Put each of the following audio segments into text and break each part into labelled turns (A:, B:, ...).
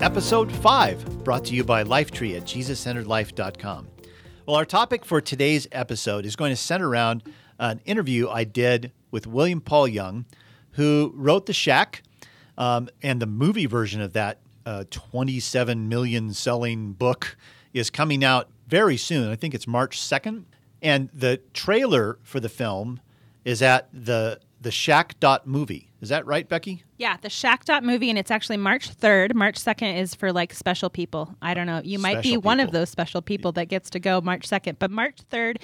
A: Episode 5, brought to you by Lifetree at JesusCenteredLife.com. Well, our topic for today's episode is going to center around an interview I did with William Paul Young, who wrote The Shack um, and the movie version of that uh, 27 million selling book is coming out very soon. I think it's March 2nd. And the trailer for the film is at the the Shack dot movie. Is that right, Becky?
B: Yeah, the Shack dot movie, and it's actually March third. March second is for like special people. I don't know. You might
A: Special
B: be one of those special people that gets to go March second, but March third.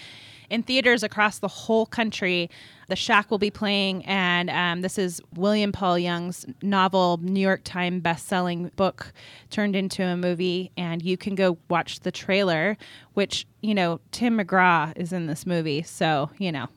B: In theaters across the whole country, The Shack will be playing, and um, this is William Paul Young's novel, New York Times best-selling book, turned into a movie. And you can go watch the trailer, which you know Tim McGraw is in this movie, so you know.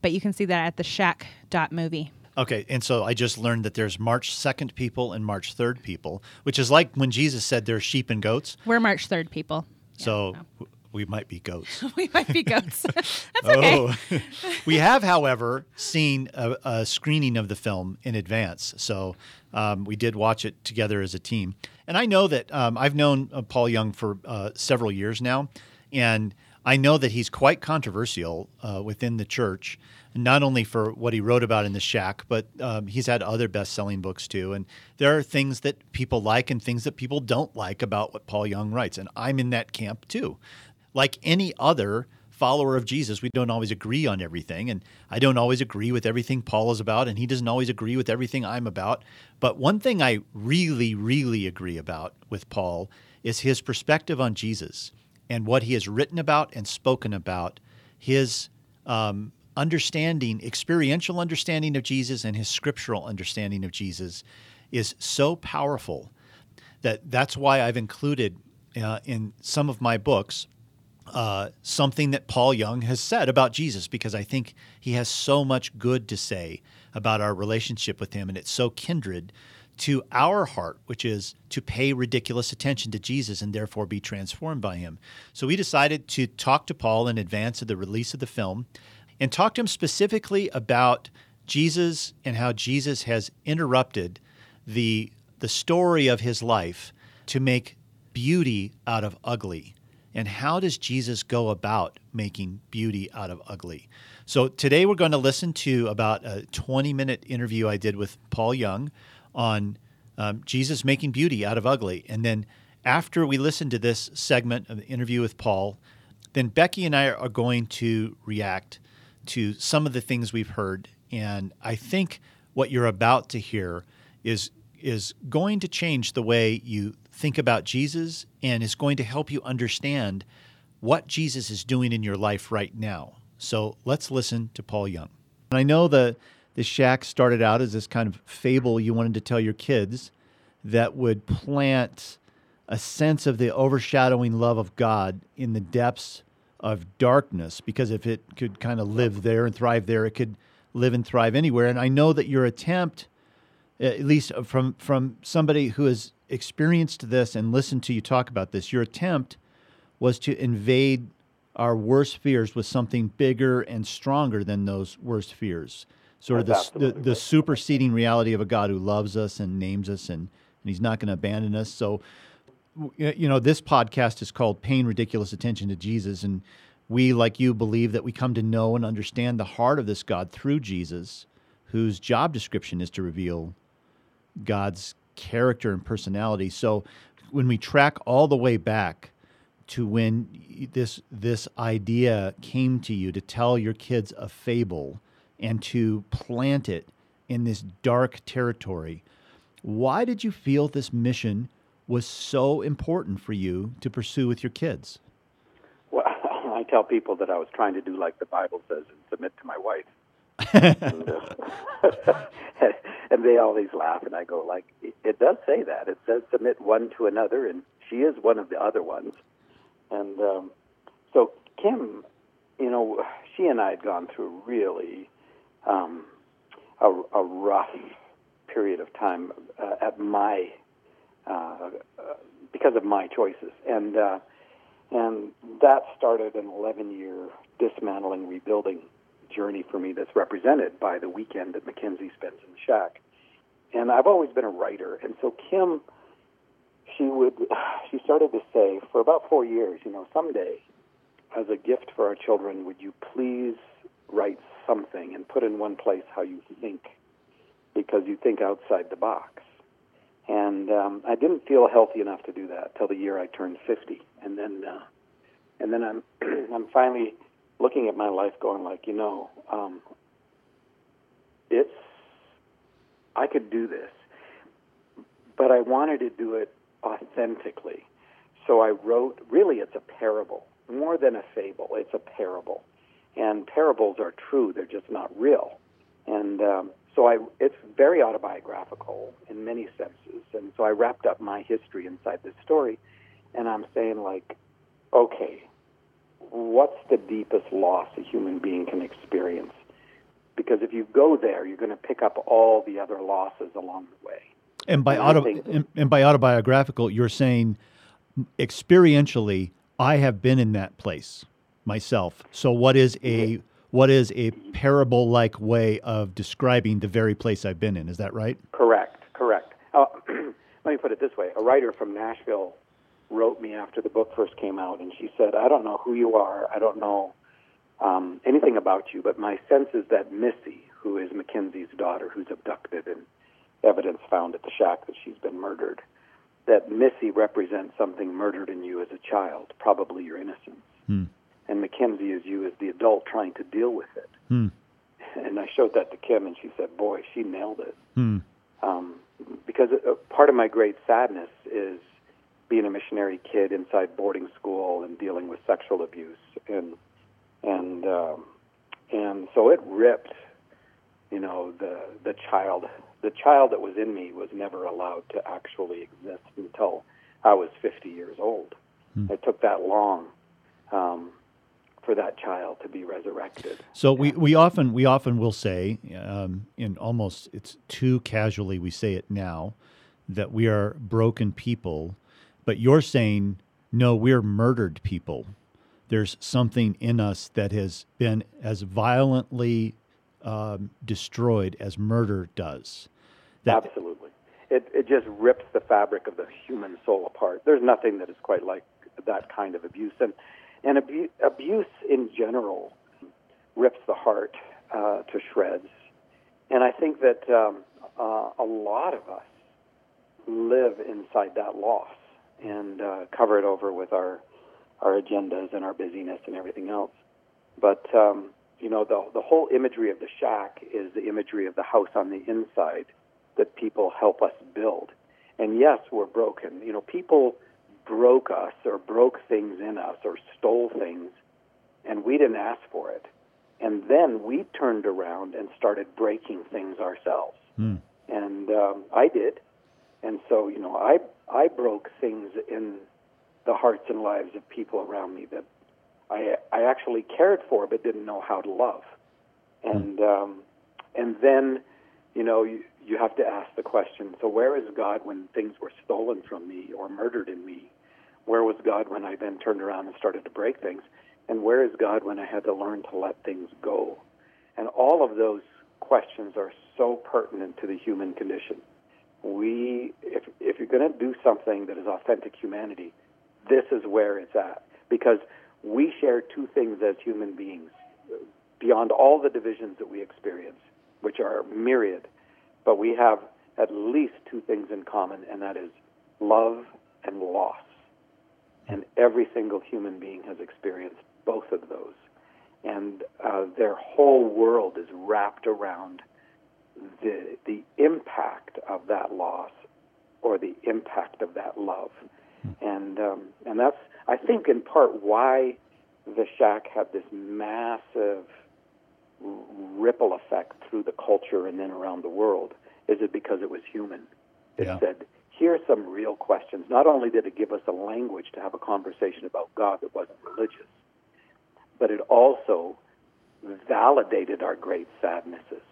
B: But you can see that at the Shack dot movie.
A: Okay, and so I just learned that there's March 2nd people and March 3rd people, which is like when Jesus said there's sheep and goats.
B: We're March third people.
A: so w- we might be goats.
B: we might be goats. That's okay.
A: Oh, we have, however, seen a, a screening of the film in advance. So um, we did watch it together as a team. And I know that um, I've known uh, Paul Young for uh, several years now, and I know that he's quite controversial uh, within the church. Not only for what he wrote about in the shack, but um, he's had other best-selling books too. And there are things that people like and things that people don't like about what Paul Young writes. And I'm in that camp too. Like any other follower of Jesus, we don't always agree on everything. And I don't always agree with everything Paul is about, and he doesn't always agree with everything I'm about. But one thing I really, really agree about with Paul is his perspective on Jesus and what he has written about and spoken about, his um, understanding, experiential understanding of Jesus, and his scriptural understanding of Jesus is so powerful that that's why I've included uh, in some of my books uh, something that Paul Young has said about Jesus because I think he has so much good to say about our relationship with him, and it's so kindred to our heart, which is to pay ridiculous attention to Jesus and therefore be transformed by him. So we decided to talk to Paul in advance of the release of the film and talk to him specifically about Jesus and how Jesus has interrupted the the story of his life to make beauty out of ugly. And how does Jesus go about making beauty out of ugly? So today we're going to listen to about a 20 minute interview I did with Paul Young on um, Jesus making beauty out of ugly. And then after we listen to this segment of the interview with Paul, then Becky and I are going to react to some of the things we've heard. And I think what you're about to hear is is going to change the way you think about Jesus and is going to help you understand what Jesus is doing in your life right now. So let's listen to Paul Young. And I know the the shack started out as this kind of fable you wanted to tell your kids that would plant a sense of the overshadowing love of God in the depths of darkness because if it could kind of live there and thrive there, it could live and thrive anywhere. And I know that your attempt at least from from somebody who has experienced this and listened to you talk about this, your attempt was to invade our worst fears with something bigger and stronger than those worst fears. Sort of the, the, the superseding reality of a God who loves us and names us and, and he's not going to abandon us. So, you know, this podcast is called Paying Ridiculous Attention to Jesus. And we, like you, believe that we come to know and understand the heart of this God through Jesus, whose job description is to reveal God's character and personality. So when we track all the way back to when this this idea came to you to tell your kids a fable and to plant it in this dark territory, why did you feel this mission was so important for you to pursue with your kids?
C: Well, I tell people that I was trying to do like the Bible says and submit to my wife. and, uh, and they always laugh, and I go like, it, it does say that. It says submit one to another, and she is one of the other ones. And um, so Kim, you know, she and I had gone through really um, a, a rough period of time uh, at my uh, uh, because of my choices, and uh, and that started an 11 year dismantling, rebuilding journey for me that's represented by the weekend that Mackenzie spends in the shack. And I've always been a writer, and so Kim, she would, she started to say for about four years, you know, someday, as a gift for our children, would you please write something and put in one place how you think, because you think outside the box. And um, I didn't feel healthy enough to do that till the year I turned 50, and then, uh, and then I'm, I'm finally looking at my life, going like, you know, um, it's, I could do this, but I wanted to do it authentically. So I wrote. Really, it's a parable more than a fable. It's a parable, and parables are true. They're just not real. And um, so I, it's very autobiographical in many senses. And so I wrapped up my history inside this story, and I'm saying like, okay, what's the deepest loss a human being can experience? Because if you go there, you're going to pick up all the other losses along the way.
A: And by
C: And
A: auto
C: think-
A: and, and by autobiographical, you're saying experientially, I have been in that place myself. So what is a what is a parable like way of describing the very place I've been in? Is that right?
C: Correct, correct. Uh, let me put it this way: a writer from Nashville wrote me after the book first came out, and she said, "I don't know who you are. I don't know um, anything about you, but my sense is that Missy, who is Mackenzie's daughter, who's abducted and evidence found at the shack that she's been murdered, that Missy represents something murdered in you as a child, probably your innocence,
A: Hmm.
C: And Mackenzie is you as the adult trying to deal with it."
A: Hmm.
C: And I showed that to Kim, and she said, "Boy, she nailed it."
A: Hmm.
C: um, because uh, part of my great sadness is being a missionary kid inside boarding school and dealing with sexual abuse and and um, and so it ripped you know the the child the child that was in me was never allowed to actually exist until I was 50 years old. It took that long um, for that child to be resurrected.
A: So we, we often we often will say, um, in almost it's too casually we say it now, that we are broken people, but you're saying no, we're murdered people. There's something in us that has been as violently um, destroyed as murder does. That
C: Absolutely. It, it just rips the fabric of the human soul apart. There's nothing that is quite like that kind of abuse. And, and abu- abuse in general rips the heart uh, to shreds. And I think that um, uh, a lot of us live inside that loss and uh, cover it over with our, our agendas and our busyness and everything else. But um, you know, the the whole imagery of the shack is the imagery of the house on the inside that people help us build. And yes, we're broken. You know, people broke us or broke things in us or stole things, and we didn't ask for it. And then we turned around and started breaking things ourselves.
A: Hmm.
C: And um, I did. And so, you know, I I broke things in the hearts and lives of people around me that I I actually cared for but didn't know how to love. And um, and then, you know, you, you have to ask the question, so where is God when things were stolen from me or murdered in me? Where was God when I then turned around and started to break things? And where is God when I had to learn to let things go? And all of those questions are so pertinent to the human condition. We, if, if you're going to do something that is authentic humanity, this is where it's at. Because we share two things as human beings beyond all the divisions that we experience, which are myriad, but we have at least two things in common, and that is love and loss. And every single human being has experienced both of those. And uh, their whole world is wrapped around the, the impact of that loss or the impact of that love. And, um, and that's, I think, in part why the shack had this massive ripple effect through the culture and then around the world. Is it because it was human? It
A: Yeah.
C: said hear some real questions. Not only did it give us a language to have a conversation about God that wasn't religious, but it also validated our great sadnesses.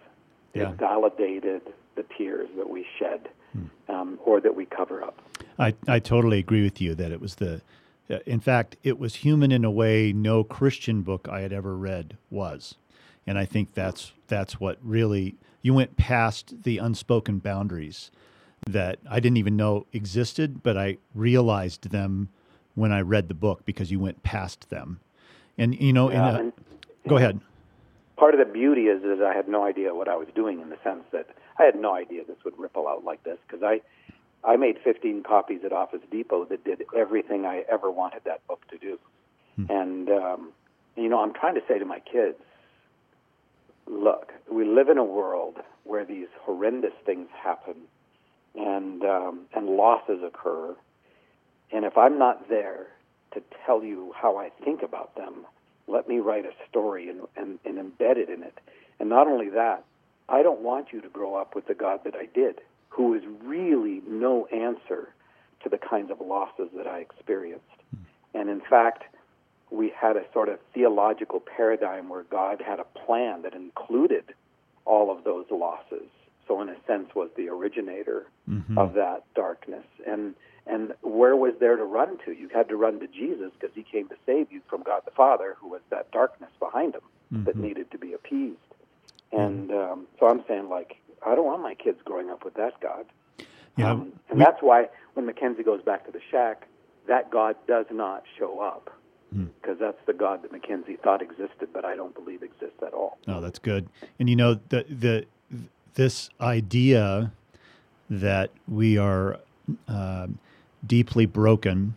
A: Yeah.
C: It validated the tears that we shed um, or that we cover up.
A: I, I totally agree with you that it was the, uh, in fact, it was human in a way no Christian book I had ever read was, and I think that's that's what really you went past the unspoken boundaries that I didn't even know existed, but I realized them when I read the book because you went past them, and you know,
C: Yeah,
A: in a,
C: and-
A: go ahead.
C: part of the beauty is that I had no idea what I was doing in the sense that I had no idea this would ripple out like this because I I made 15 copies at Office Depot that did everything I ever wanted that book to do. And um, you know, I'm trying to say to my kids, look, we live in a world where these horrendous things happen and um, and losses occur. And if I'm not there to tell you how I think about them, let me write a story and, and, and embed it in it. And not only that, I don't want you to grow up with the God that I did, who is really no answer to the kinds of losses that I experienced. And in fact, we had a sort of theological paradigm where God had a plan that included all of those losses. So in a sense was the originator of that darkness. And and where was there to run to? You had to run to Jesus because he came to save you from God the Father, who was that darkness behind him that needed to be appeased. And um, so I'm saying, like, I don't want my kids growing up with that God.
A: Yeah,
C: Um, and that's why when Mackenzie goes back to the shack, that God does not show up because that's the God that Mackenzie thought existed, but I don't believe exists at all.
A: Oh, that's good. And you know the the this idea that we are um deeply broken,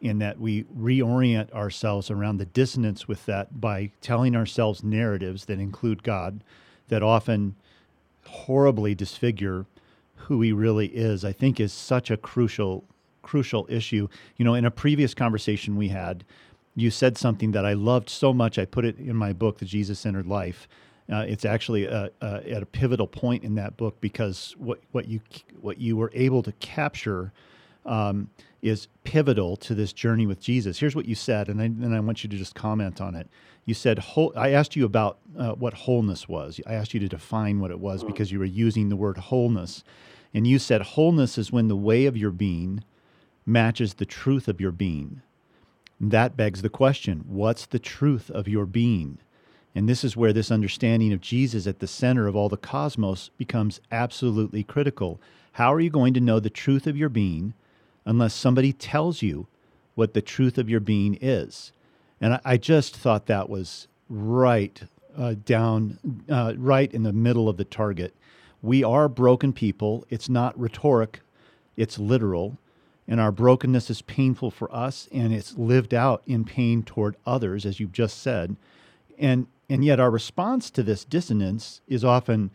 A: in that we reorient ourselves around the dissonance with that by telling ourselves narratives that include God, that often horribly disfigure who he really is. I think is such a crucial crucial issue. You know, in a previous conversation we had, you said something that I loved so much. I put it in my book, The Jesus Centered Life. Uh, it's actually a, a, at a pivotal point in that book because what, what you what you were able to capture um, is pivotal to this journey with Jesus. Here's what you said, and I, and I want you to just comment on it. You said, whole, I asked you about uh, what wholeness was. I asked you to define what it was because you were using the word wholeness. And you said, wholeness is when the way of your being matches the truth of your being. That begs the question what's the truth of your being? And this is where this understanding of Jesus at the center of all the cosmos becomes absolutely critical. How are you going to know the truth of your being unless somebody tells you what the truth of your being is? And I, just thought that was right uh, down, uh, right in the middle of the target. We are broken people. It's not rhetoric, it's literal. And our brokenness is painful for us and it's lived out in pain toward others, as you've just said. And, and yet, our response to this dissonance is often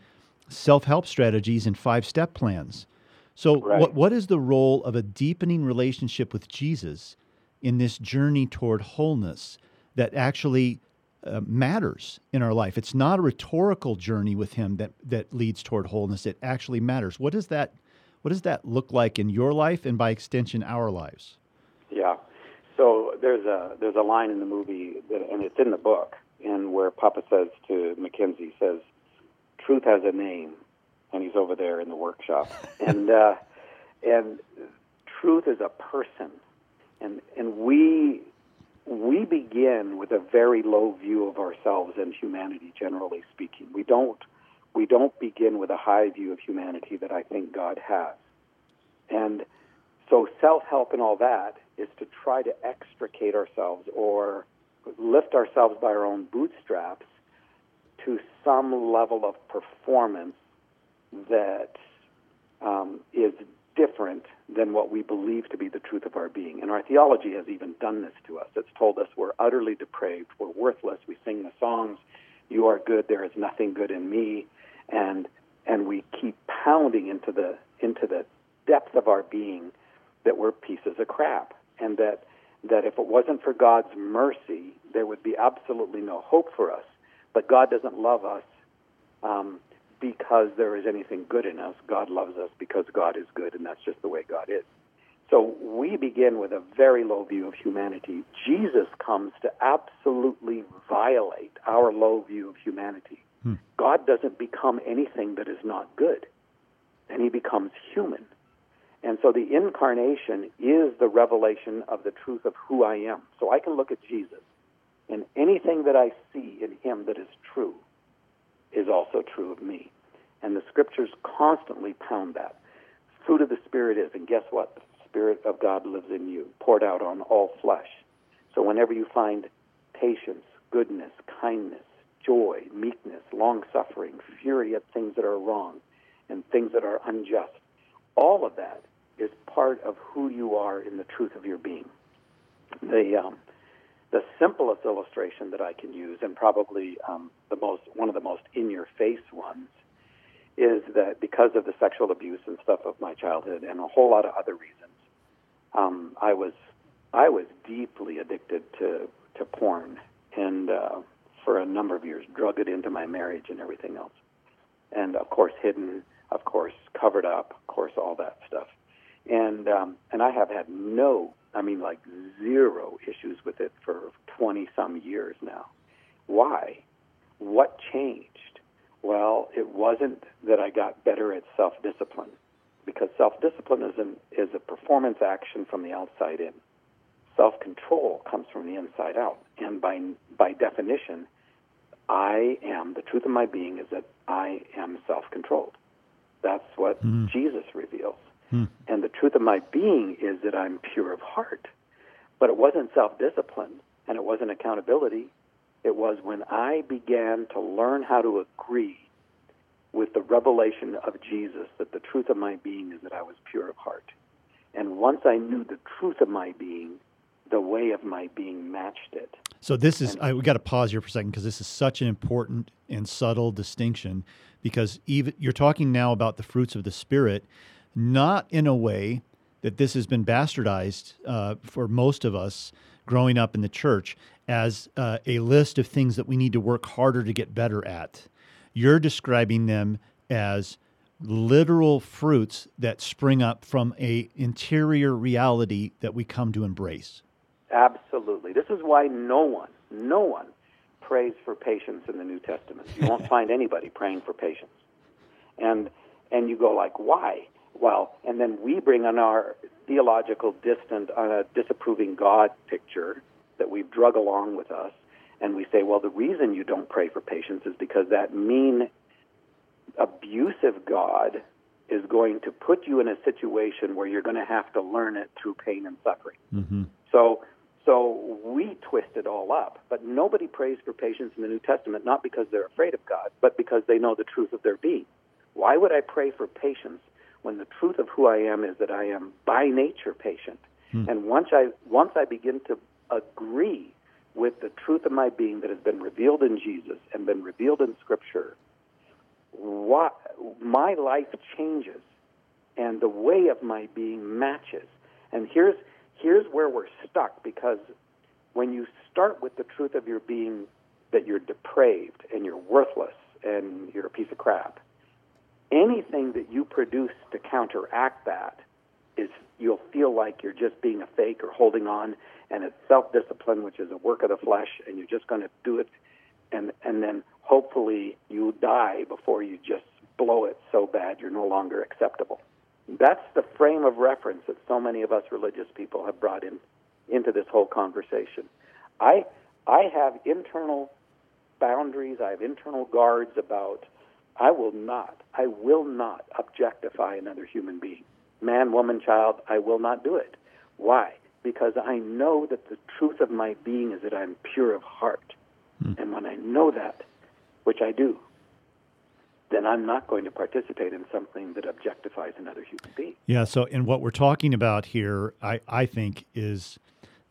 A: self help strategies and five step plans. So,
C: Right.
A: what, what is the role of a deepening relationship with Jesus in this journey toward wholeness that actually uh, matters in our life? It's not a rhetorical journey with Him that, that leads toward wholeness. It actually matters. What does that what does that look like in your life and by extension our lives?
C: Yeah. So there's a there's a line in the movie that, and it's in the book, and where Papa says to Mackenzie says, "Truth has a name," and he's over there in the workshop, and uh, and truth is a person, and and we we begin with a very low view of ourselves and humanity, generally speaking. We don't we don't begin with a high view of humanity that I think God has, and so self help and all that is to try to extricate ourselves or lift ourselves by our own bootstraps to some level of performance that um, is different than what we believe to be the truth of our being. And our theology has even done this to us. It's told us we're utterly depraved, we're worthless. We sing the songs, "You are good, there is nothing good in me," and and we keep pounding into the into the depth of our being that we're pieces of crap, and that that if it wasn't for God's mercy, there would be absolutely no hope for us. But God doesn't love us um, because there is anything good in us. God loves us because God is good, and that's just the way God is. So we begin with a very low view of humanity. Jesus comes to absolutely violate our low view of humanity. Hmm. God doesn't become anything that is not good, and he becomes human. And so the incarnation is the revelation of the truth of who I am. So I can look at Jesus, and anything that I see in him that is true is also true of me. And the scriptures constantly pound that. Fruit of the Spirit is, and guess what? The Spirit of God lives in you, poured out on all flesh. So whenever you find patience, goodness, kindness, joy, meekness, long suffering, fury at things that are wrong, and things that are unjust, all of that is part of who you are in the truth of your being. The um, the simplest illustration that I can use, and probably um, the most one of the most in your face ones, is that because of the sexual abuse and stuff of my childhood and a whole lot of other reasons, um, I was I was deeply addicted to to porn, and uh, for a number of years, drug it into my marriage and everything else, and of course hidden, of course covered up, of course all that stuff, and um, and I have had no I mean, like zero issues with it for 20 some years now. Why? What changed? Well, it wasn't that I got better at self discipline, because self discipline is, an, is a performance action from the outside in. Self control comes from the inside out. And by, by definition, I am, the truth of my being is that I am self controlled. That's what mm. Jesus reveals. Hmm. Truth of my being is that I'm pure of heart. But it wasn't self discipline and it wasn't accountability. It was when I began to learn how to agree with the revelation of Jesus that the truth of my being is that I was pure of heart. And once I knew the truth of my being, the way of my being matched it.
A: So this is I, we got to pause here for a second because this is such an important and subtle distinction because even you're talking now about the fruits of the spirit not in a way that this has been bastardized uh, for most of us growing up in the church as uh, a list of things that we need to work harder to get better at. You're describing them as literal fruits that spring up from a interior reality that we come to embrace.
C: Absolutely. This is why no one, no one prays for patience in the New Testament. You won't find anybody praying for patience. And and you go like, why? Well, and then we bring on our theological distant, uh, disapproving God picture that we've drug along with us, and we say, well, the reason you don't pray for patience is because that mean, abusive God is going to put you in a situation where you're going to have to learn it through pain and suffering. Mm-hmm. So, so we twist it all up. But nobody prays for patience in the New Testament, not because they're afraid of God, but because they know the truth of their being. Why would I pray for patience when the truth of who I am is that I am by nature patient. Hmm. And once I once I begin to agree with the truth of my being that has been revealed in Jesus and been revealed in Scripture, what, my life changes, and the way of my being matches. And here's here's where we're stuck because when you start with the truth of your being that you're depraved and you're worthless and you're a piece of crap, anything that you produce to counteract that is you'll feel like you're just being a fake or holding on and it's self-discipline which is a work of the flesh and you're just going to do it and and then hopefully you die before you just blow it so bad you're no longer acceptable. That's the frame of reference that so many of us religious people have brought in into this whole conversation. I i have internal boundaries i have internal guards about I will not, I will not objectify another human being. Man, woman, child, I will not do it. Why? Because I know that the truth of my being is that I'm pure of heart. Mm. And when I know that, which I do, then I'm not going to participate in something that objectifies another human being.
A: Yeah, so and what we're talking about here, I, I think, is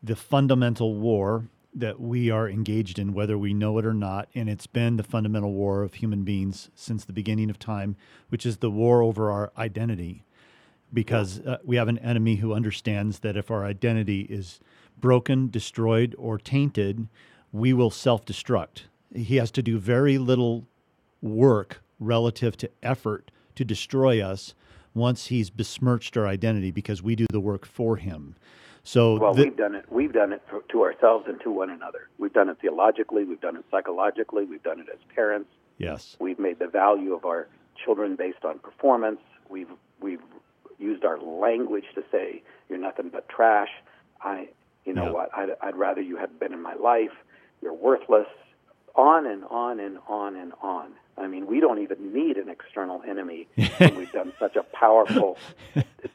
A: the fundamental war that we are engaged in, whether we know it or not. And it's been the fundamental war of human beings since the beginning of time, which is the war over our identity. Because uh, we have an enemy who understands that if our identity is broken, destroyed, or tainted, we will self destruct. He has to do very little work relative to effort to destroy us once he's besmirched our identity because we do the work for him. So
C: well,
A: the,
C: we've done it. We've done it for, to ourselves and to one another. We've done it theologically. We've done it psychologically. We've done it as parents.
A: yes,
C: We've made the value of our children based on performance. We've we've used our language to say you're nothing but trash. I, you know
A: Yeah.
C: what? I'd, I'd rather you had been in my life. You're worthless. On and on and on and on. I mean, we don't even need an external enemy. when we've done such a powerful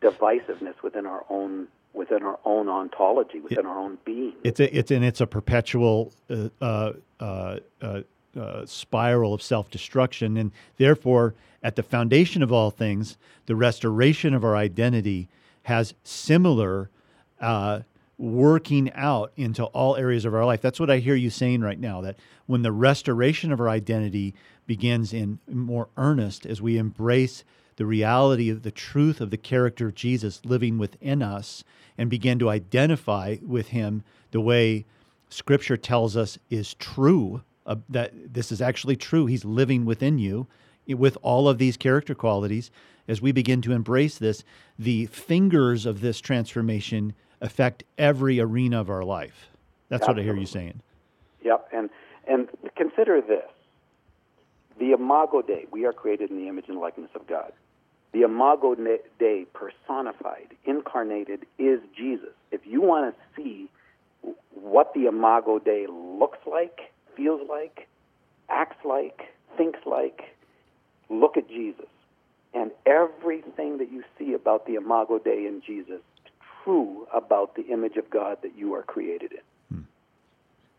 C: divisiveness within our own within our own ontology, within our own being.
A: it's a, it's and it's a perpetual uh, uh, uh, uh, uh, spiral of self-destruction, and therefore, at the foundation of all things, the restoration of our identity has similar uh, working out into all areas of our life. That's what I hear you saying right now. That when the restoration of our identity begins in more earnest, as we embrace the reality of the truth of the character of Jesus living within us and begin to identify with him the way scripture tells us is true uh, that this is actually true he's living within you with all of these character qualities as we begin to embrace this the fingers of this transformation affect every arena of our life that's what i hear you saying
C: Yep, and and consider this: the Imago Dei. We are created in the image and likeness of God. The Imago Dei personified, incarnated, is Jesus. If you want to see what the Imago Dei looks like, feels like, acts like, thinks like, look at Jesus. And everything that you see about the Imago Dei in Jesus true about the image of God that you are created in.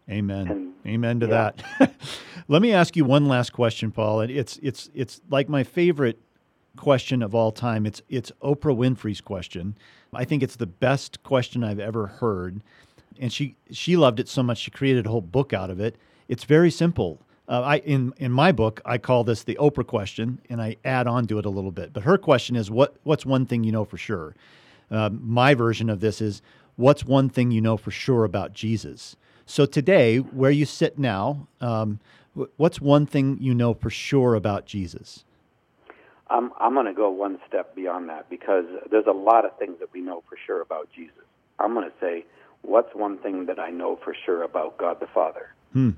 A: Amen.
C: And-
A: Amen to
C: yeah.
A: that. Let me ask you one last question, Paul. And it's it's it's like my favorite question of all time. It's it's Oprah Winfrey's question. I think it's the best question I've ever heard, and she she loved it so much she created a whole book out of it. It's very simple. Uh, I in in my book I call this the Oprah question, and I add on to it a little bit. But her question is what what's one thing you know for sure. Um, my version of this is what's one thing you know for sure about Jesus. So today, where you sit now, um, what's one thing you know for sure about Jesus?
C: I'm, I'm going to go one step beyond that because there's a lot of things that we know for sure about Jesus. I'm going to say, what's one thing that I know for sure about God the Father?
A: Hmm.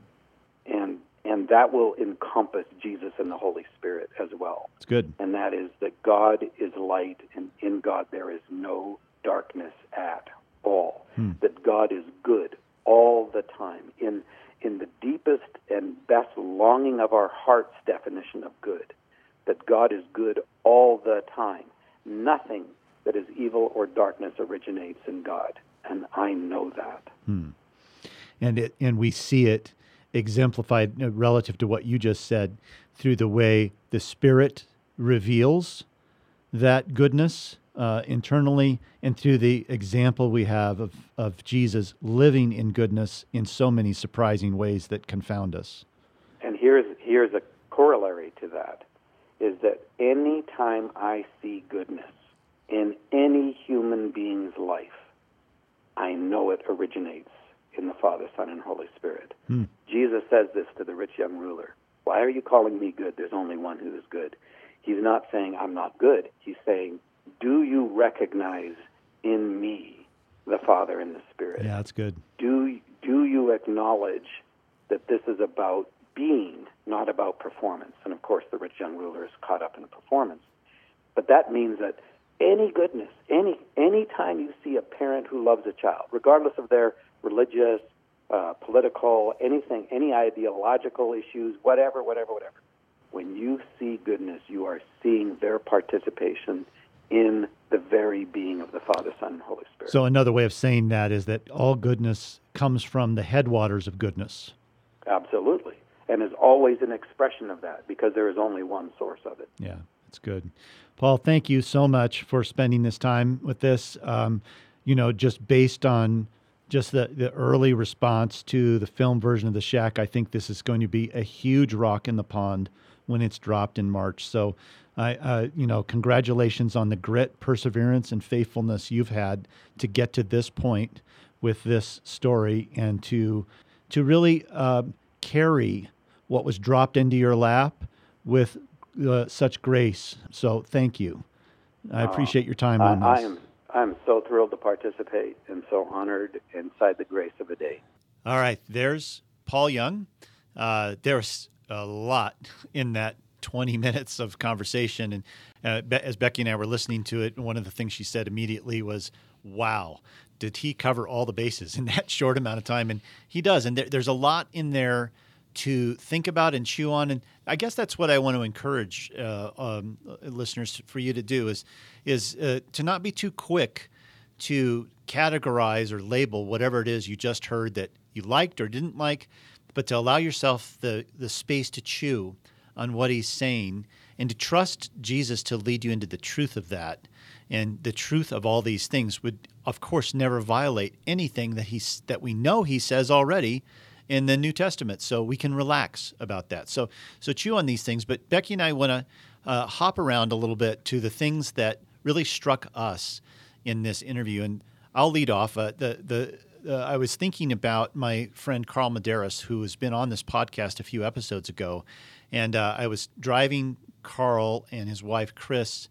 C: And, and that will encompass Jesus and the Holy Spirit as well.
A: It's good.
C: And that is that God is light, and in God there is no darkness at all. Hmm. That God is good all the time. In, in the deepest and best longing of our heart's definition of good, that God is good all the time. Nothing that is evil or darkness originates in God. And I know that. Hmm.
A: and it and we see it exemplified uh, relative to what you just said through the way the spirit reveals that goodness uh, internally and through the example we have of, of jesus living in goodness in so many surprising ways that confound us.
C: And here's here's a corollary to that is that any time I see goodness in any human being's life, I know it originates in the Father, Son, and Holy Spirit. Hmm. Jesus says this to the rich young ruler. Why are you calling me good? There's only one who is good. He's not saying I'm not good. He's saying, Do you recognize in me the Father and the Spirit?
A: yeah that's good
C: do do you acknowledge that this is about being, not about performance? And of course, the rich young ruler is caught up in the performance. But that means that any goodness, any any time you see a parent who loves a child, regardless of their religious, uh, political, anything, any ideological issues, whatever, whatever, whatever, when you see goodness, you are seeing their participation in the very being of the Father, Son, and Holy Spirit.
A: so another way of saying that is that all goodness comes from the headwaters of goodness
C: Absolutely. And is always an expression of that because there is only one source of it.
A: Yeah, that's good. Paul, thank you so much for spending this time with this. Um, you know, just based on just the, the early response to the film version of The Shack, I think this is going to be a huge rock in the pond when it's dropped in March. So, I, uh, you know, congratulations on the grit, perseverance, and faithfulness you've had to get to this point with this story and to to really uh, carry what was dropped into your lap with uh, such grace. So thank you. I
C: Oh,
A: appreciate your time on this.
C: I'm so thrilled to participate and so honored inside the grace of a day.
A: All right, there's Paul Young. Uh, there's a lot in that 20 minutes of conversation, and uh, Be- as Becky and I were listening to it, one of the things she said immediately was, "Wow, did he cover all the bases in that short amount of time?" And he does, and there, there's a lot in there to think about and chew on. And I guess that's what I want to encourage uh, um, listeners for you to do is is uh, to not be too quick to categorize or label whatever it is you just heard that you liked or didn't like, but to allow yourself the the space to chew on what he's saying and to trust Jesus to lead you into the truth of that. And the truth of all these things would, of course, never violate anything that he's that we know he says already in the New Testament. So we can relax about that. So so chew on these things. But Becky and I want to uh, hop around a little bit to the things that really struck us in this interview. And I'll lead off. Uh, the the uh, I was thinking about my friend Carl Medearis, who has been on this podcast a few episodes ago, and uh, I was driving Carl and his wife Chris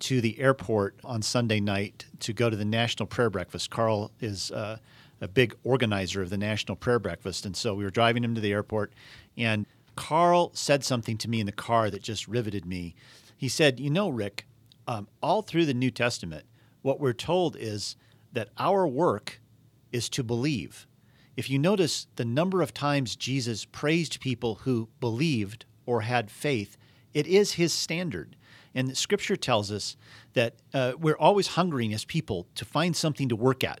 A: to the airport on Sunday night to go to the National Prayer Breakfast. Carl is uh, a big organizer of the National Prayer Breakfast, and so we were driving him to the airport, and Carl said something to me in the car that just riveted me. He said, "You know, Rick, um, all through the New Testament, what we're told is that our work is to believe. If you notice the number of times Jesus praised people who believed or had faith, it is his standard. And scripture tells us that uh, we're always hungering as people to find something to work at.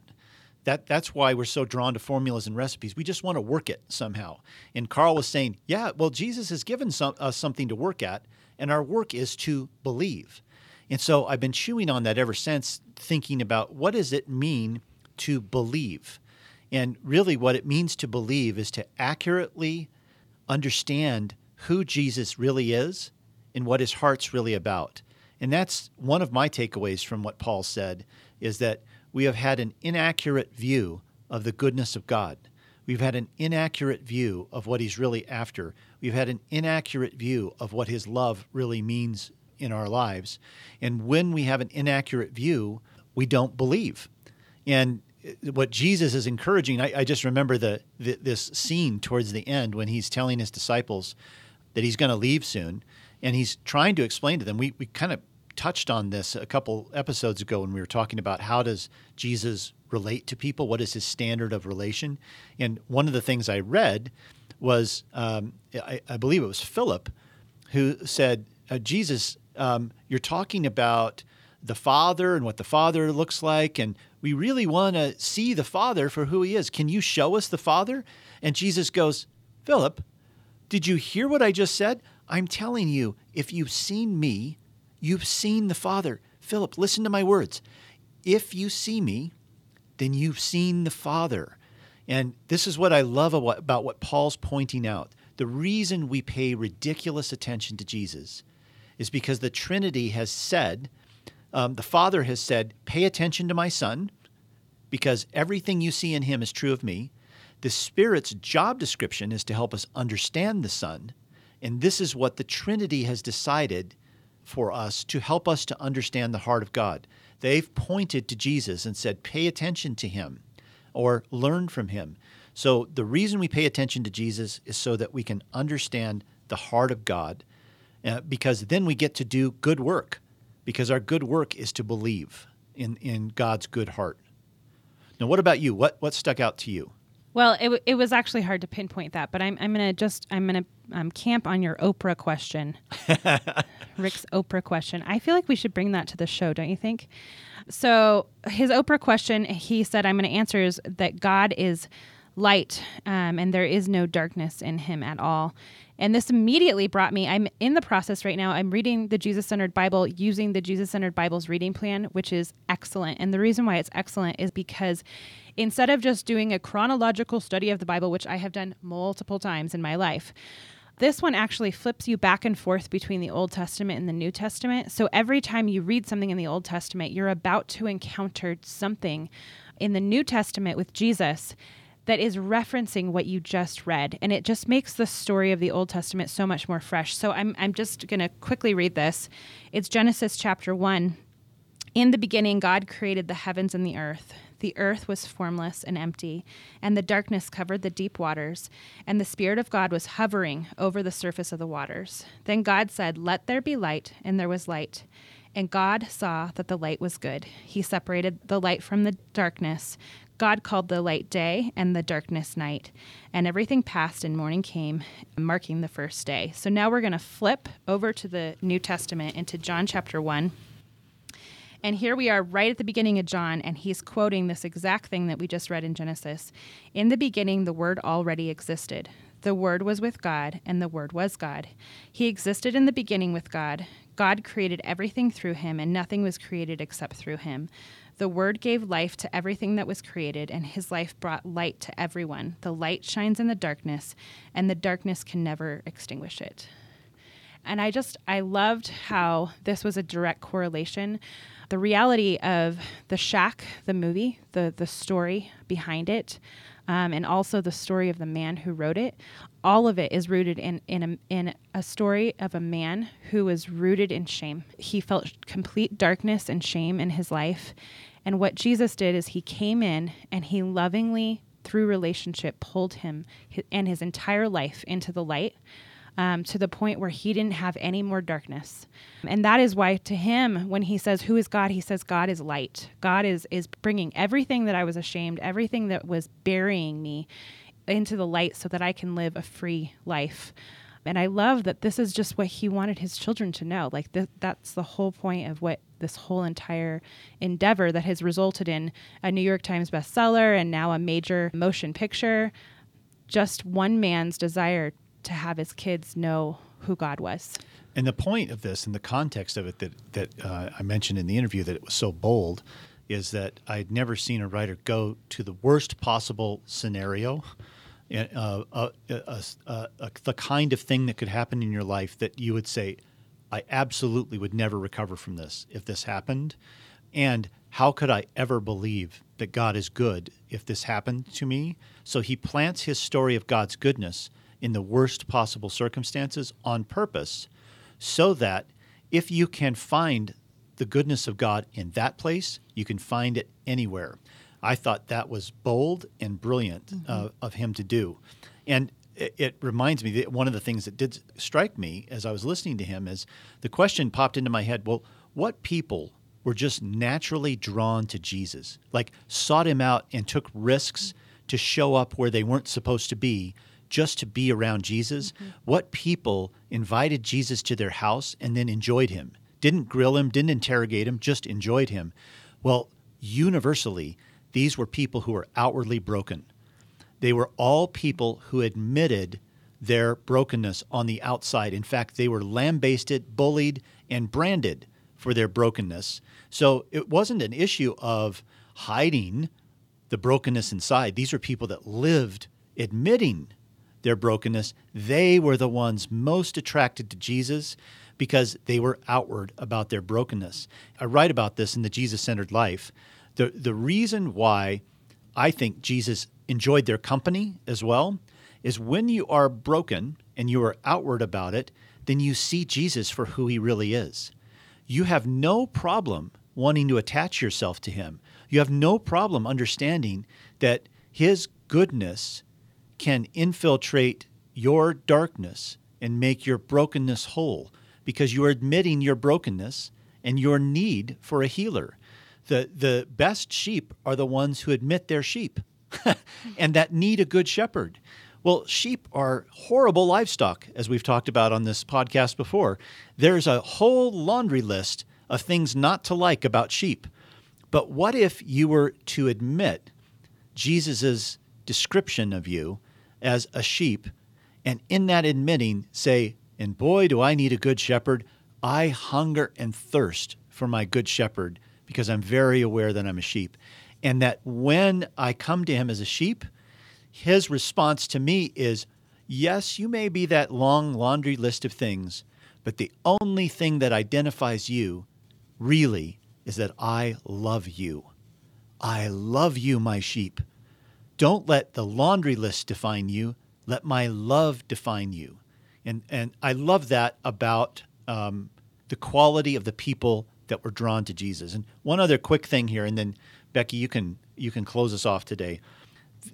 A: That, that's why we're so drawn to formulas and recipes. We just want to work it somehow. And Carl was saying, yeah, well, Jesus has given some, us something to work at, and our work is to believe. And so I've been chewing on that ever since, thinking about what does it mean to believe? And really, what it means to believe is to accurately understand who Jesus really is and what his heart's really about. And that's one of my takeaways from what Paul said is that we have had an inaccurate view of the goodness of God. We've had an inaccurate view of what he's really after. We've had an inaccurate view of what his love really means in our lives. And when we have an inaccurate view, we don't believe. And uh, what Jesus is encouraging, I, I just remember the, the, this scene towards the end when he's telling his disciples that he's going to leave soon, and he's trying to explain to them. We we kind of touched on this a couple episodes ago when we were talking about how does Jesus relate to people? What is his standard of relation? And one of the things I read was um, I, I believe it was Philip who said, uh, Jesus, um, you're talking about the Father and what the Father looks like, and we really want to see the Father for who he is. Can you show us the Father? And Jesus goes, Philip, did you hear what I just said? I'm telling you, if you've seen me, you've seen the Father. Philip, listen to my words. If you see me, then you've seen the Father. And this is what I love about what Paul's pointing out. The reason we pay ridiculous attention to Jesus is because the Trinity has said, um, the Father has said, pay attention to my Son, because everything you see in him is true of me. The Spirit's job description is to help us understand the Son. And this is what the Trinity has decided for us to help us to understand the heart of God. They've pointed to Jesus and said, pay attention to him or learn from him. So the reason we pay attention to Jesus is so that we can understand the heart of God, uh, because then we get to do good work, because our good work is to believe in, in God's good heart. Now, what about you? What, what stuck out to you?
B: Well, it, w- it was actually hard to pinpoint that, but I'm, I'm going to just, I'm going to um, camp on your Oprah question. Rick's Oprah question. I feel like we should bring that to the show, don't you think? So, his Oprah question, he said, I'm going to answer is that God is light um, and there is no darkness in him at all. And this immediately brought me, I'm in the process right now. I'm reading the Jesus Centered Bible using the Jesus Centered Bible's reading plan, which is excellent. And the reason why it's excellent is because instead of just doing a chronological study of the Bible, which I have done multiple times in my life, this one actually flips you back and forth between the Old Testament and the New Testament. So every time you read something in the Old Testament, you're about to encounter something in the New Testament with Jesus that is referencing what you just read. And it just makes the story of the Old Testament so much more fresh. So I'm, I'm just going to quickly read this. It's Genesis chapter 1. In the beginning, God created the heavens and the earth. The earth was formless and empty, and the darkness covered the deep waters, and the Spirit of God was hovering over the surface of the waters. Then God said, Let there be light, and there was light. And God saw that the light was good. He separated the light from the darkness. God called the light day and the darkness night. And everything passed and morning came, marking the first day. So now we're going to flip over to the New Testament into John chapter 1. And here we are right at the beginning of John, and he's quoting this exact thing that we just read in Genesis. In the beginning, the Word already existed. The Word was with God, and the Word was God. He existed in the beginning with God. God created everything through him, and nothing was created except through him. The Word gave life to everything that was created, and his life brought light to everyone. The light shines in the darkness, and the darkness can never extinguish it. And I just, I loved how this was a direct correlation. The reality of The Shack, the movie, the, the story behind it, um, and also the story of the man who wrote it. All of it is rooted in in a, in a story of a man who was rooted in shame. He felt complete darkness and shame in his life, and what Jesus did is he came in and he lovingly, through relationship, pulled him and his entire life into the light um, to the point where he didn't have any more darkness. And that is why, to him, when he says, Who is God? he says, God is light. God is, is bringing everything that I was ashamed, everything that was burying me into the light so that I can live a free life. And I love that this is just what he wanted his children to know. Like, th- that's the whole point of what this whole entire endeavor that has resulted in a New York Times bestseller and now a major motion picture. Just one man's desire to have his kids know who God was.
A: And the point of this, and the context of it that that uh, I mentioned in the interview, that it was so bold, is that I had never seen a writer go to the worst possible scenario, uh, uh, uh, uh, the kind of thing that could happen in your life that you would say, I absolutely would never recover from this if this happened, and how could I ever believe that God is good if this happened to me? So he plants his story of God's goodness in the worst possible circumstances on purpose so that if you can find the goodness of God in that place, you can find it anywhere. I thought that was bold and brilliant mm-hmm. uh, of him to do. And it, it, reminds me that one of the things that did strike me as I was listening to him is the question popped into my head well, what people were just naturally drawn to Jesus, like sought him out and took risks to show up where they weren't supposed to be just to be around Jesus. Mm-hmm. What people invited Jesus to their house and then enjoyed him? Didn't grill him, didn't interrogate him, just enjoyed him. Well, universally, these were people who were outwardly broken. They were all people who admitted their brokenness on the outside. In fact, they were lambasted, bullied, and branded for their brokenness. So it wasn't an issue of hiding the brokenness inside. These were people that lived admitting their brokenness, they were the ones most attracted to Jesus because they were outward about their brokenness. I write about this in the Jesus centered life. The, the reason why I think Jesus enjoyed their company as well is when you are broken and you are outward about it, then you see Jesus for who he really is. You have no problem wanting to attach yourself to him. You have no problem understanding that his goodness can infiltrate your darkness and make your brokenness whole because you are admitting your brokenness and your need for a healer. The, the best sheep are the ones who admit they're sheep and that need a good shepherd. Well, sheep are horrible livestock, as we've talked about on this podcast before. There's a whole laundry list of things not to like about sheep. But what if you were to admit Jesus' description of you as a sheep, and in that admitting, say, And boy, do I need a good shepherd. I hunger and thirst for my good shepherd because I'm very aware that I'm a sheep. And that when I come to him as a sheep, his response to me is, Yes, you may be that long laundry list of things, but the only thing that identifies you really is that I love you. I love you, my sheep. Don't let the laundry list define you. Let my love define you. And, and I love that about um, the quality of the people that were drawn to Jesus. And one other quick thing here, and then Becky, you can you can close us off today.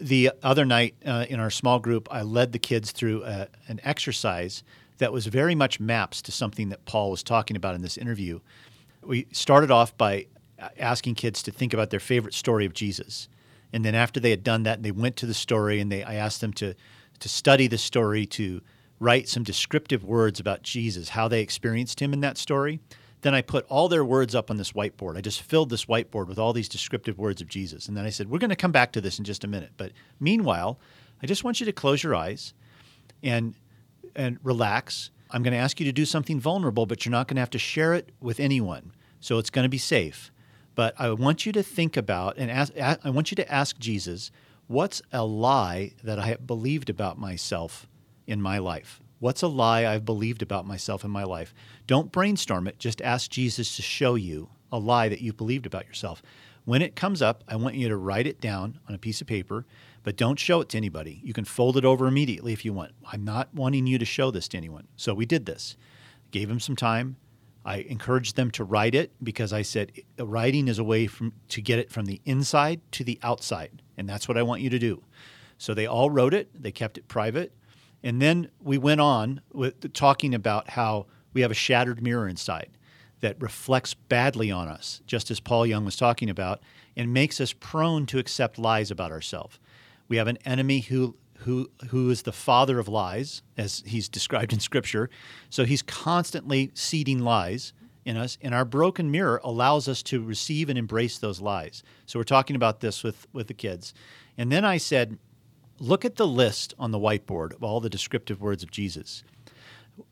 A: The other night uh, in our small group, I led the kids through a, an exercise that was very much maps to something that Paul was talking about in this interview. We started off by asking kids to think about their favorite story of Jesus. And then after they had done that, they went to the story and they, I asked them to, to study the story, to write some descriptive words about Jesus, how they experienced him in that story. Then I put all their words up on this whiteboard. I just filled this whiteboard with all these descriptive words of Jesus. And then I said, We're going to come back to this in just a minute. But meanwhile, I just want you to close your eyes and, and relax. I'm going to ask you to do something vulnerable, but you're not going to have to share it with anyone. So it's going to be safe. But I want you to think about and ask, I want you to ask Jesus, what's a lie that I have believed about myself in my life? What's a lie I've believed about myself in my life? Don't brainstorm it. Just ask Jesus to show you a lie that you believed about yourself. When it comes up, I want you to write it down on a piece of paper, but don't show it to anybody. You can fold it over immediately if you want. I'm not wanting you to show this to anyone. So we did this. Gave him some time. I encouraged them to write it because I said writing is a way from, to get it from the inside to the outside. And that's what I want you to do. So they all wrote it, they kept it private. And then we went on with talking about how we have a shattered mirror inside that reflects badly on us, just as Paul Young was talking about, and makes us prone to accept lies about ourselves. We have an enemy who who who is the father of lies, as he's described in Scripture. So he's constantly seeding lies in us, and our broken mirror allows us to receive and embrace those lies. So we're talking about this with with the kids, and then I said, look at the list on the whiteboard of all the descriptive words of Jesus.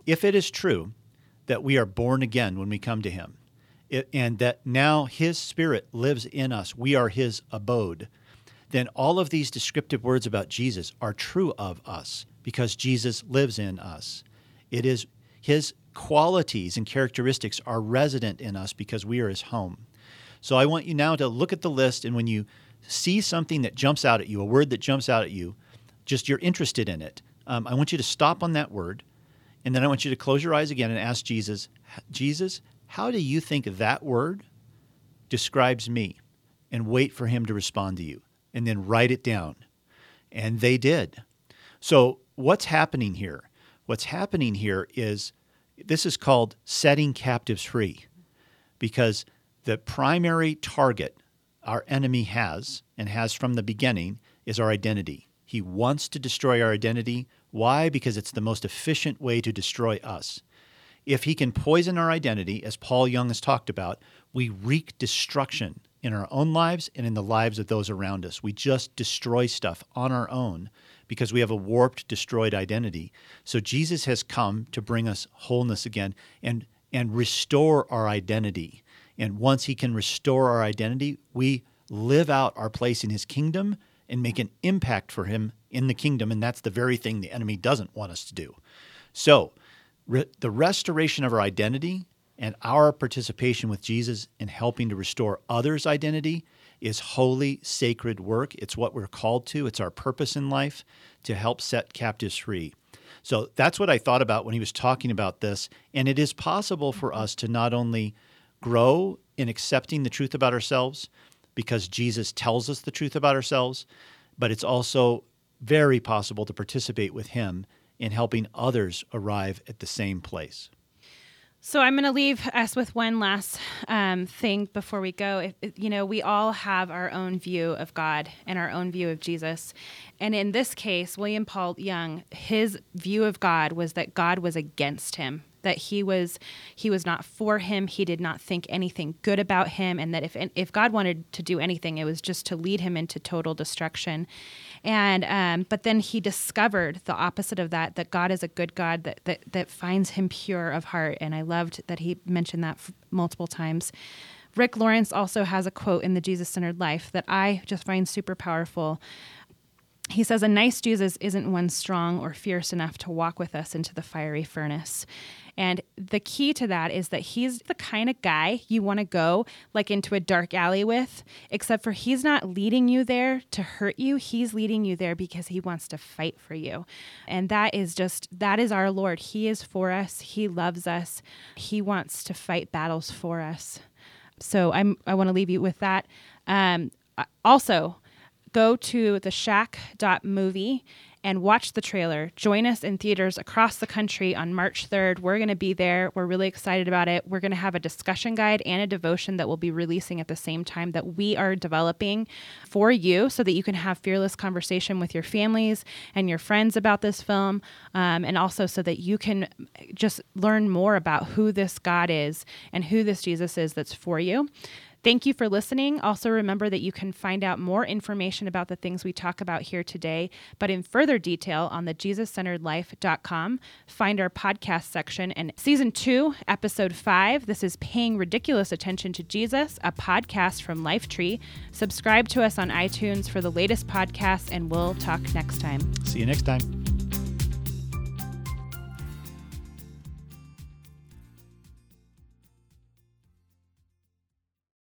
A: If it is true that we are born again when we come to Him, it, and that now His Spirit lives in us, we are His abode, then all of these descriptive words about Jesus are true of us because Jesus lives in us. It is His qualities and characteristics are resident in us because we are His home. So I want you now to look at the list, and when you see something that jumps out at you, a word that jumps out at you, just you're interested in it. Um, I want you to stop on that word, and then I want you to close your eyes again and ask Jesus, Jesus, how do you think that word describes me? And wait for him to respond to you, and then write it down. And they did. So, what's happening here? What's happening here is this is called setting captives free because the primary target our enemy has and has from the beginning is our identity. He wants to destroy our identity. Why? Because it's the most efficient way to destroy us. If he can poison our identity, as Paul Young has talked about, we wreak destruction in our own lives and in the lives of those around us. We just destroy stuff on our own because we have a warped, destroyed identity. So Jesus has come to bring us wholeness again and, and restore our identity. And once He can restore our identity, we live out our place in His kingdom and make an impact for Him in the kingdom. And that's the very thing the enemy doesn't want us to do. So, re- the restoration of our identity and our participation with Jesus in helping to restore others' identity is holy, sacred work. It's what we're called to, it's our purpose in life to help set captives free. So that's what I thought about when he was talking about this. And it is possible for us to not only grow in accepting the truth about ourselves because Jesus tells us the truth about ourselves, but it's also very possible to participate with him in helping others arrive at the same place.
B: So I'm going to leave us with one last um, thing before we go. If, you know, we all have our own view of God and our own view of Jesus, and in this case, William Paul Young, his view of God was that God was against him that he was he was not for him he did not think anything good about him and that if if god wanted to do anything it was just to lead him into total destruction and um, but then he discovered the opposite of that that god is a good god that, that that finds him pure of heart. And i loved that he mentioned that f- multiple times. Rick lawrence also has a quote in the jesus centered life that i just find super powerful. He says, A nice Jesus isn't one strong or fierce enough to walk with us into the fiery furnace. And the key to that is that he's the kind of guy you want to go like into a dark alley with, except for he's not leading you there to hurt you. He's leading you there because he wants to fight for you. And that is just, that is our Lord. He is for us. He loves us. He wants to fight battles for us. So I'm, I want to leave you with that. Um, also, go to the shack.movie and watch the trailer. Join us in theaters across the country on March 3rd. We're going to be there. We're really excited about it. We're going to have a discussion guide and a devotion that we'll be releasing at the same time that we are developing for you so that you can have fearless conversation with your families and your friends about this film. Um, and also so that you can just learn more about who this God is and who this Jesus is that's for you. Thank you for listening. Also, remember that you can find out more information about the things we talk about here today, but in further detail on the JesusCenteredLife.com. Find our podcast section and season two, episode five. This is Paying Ridiculous Attention to Jesus, a podcast from Lifetree. Subscribe to us on iTunes for the latest podcasts, and we'll talk next time.
A: See you next time.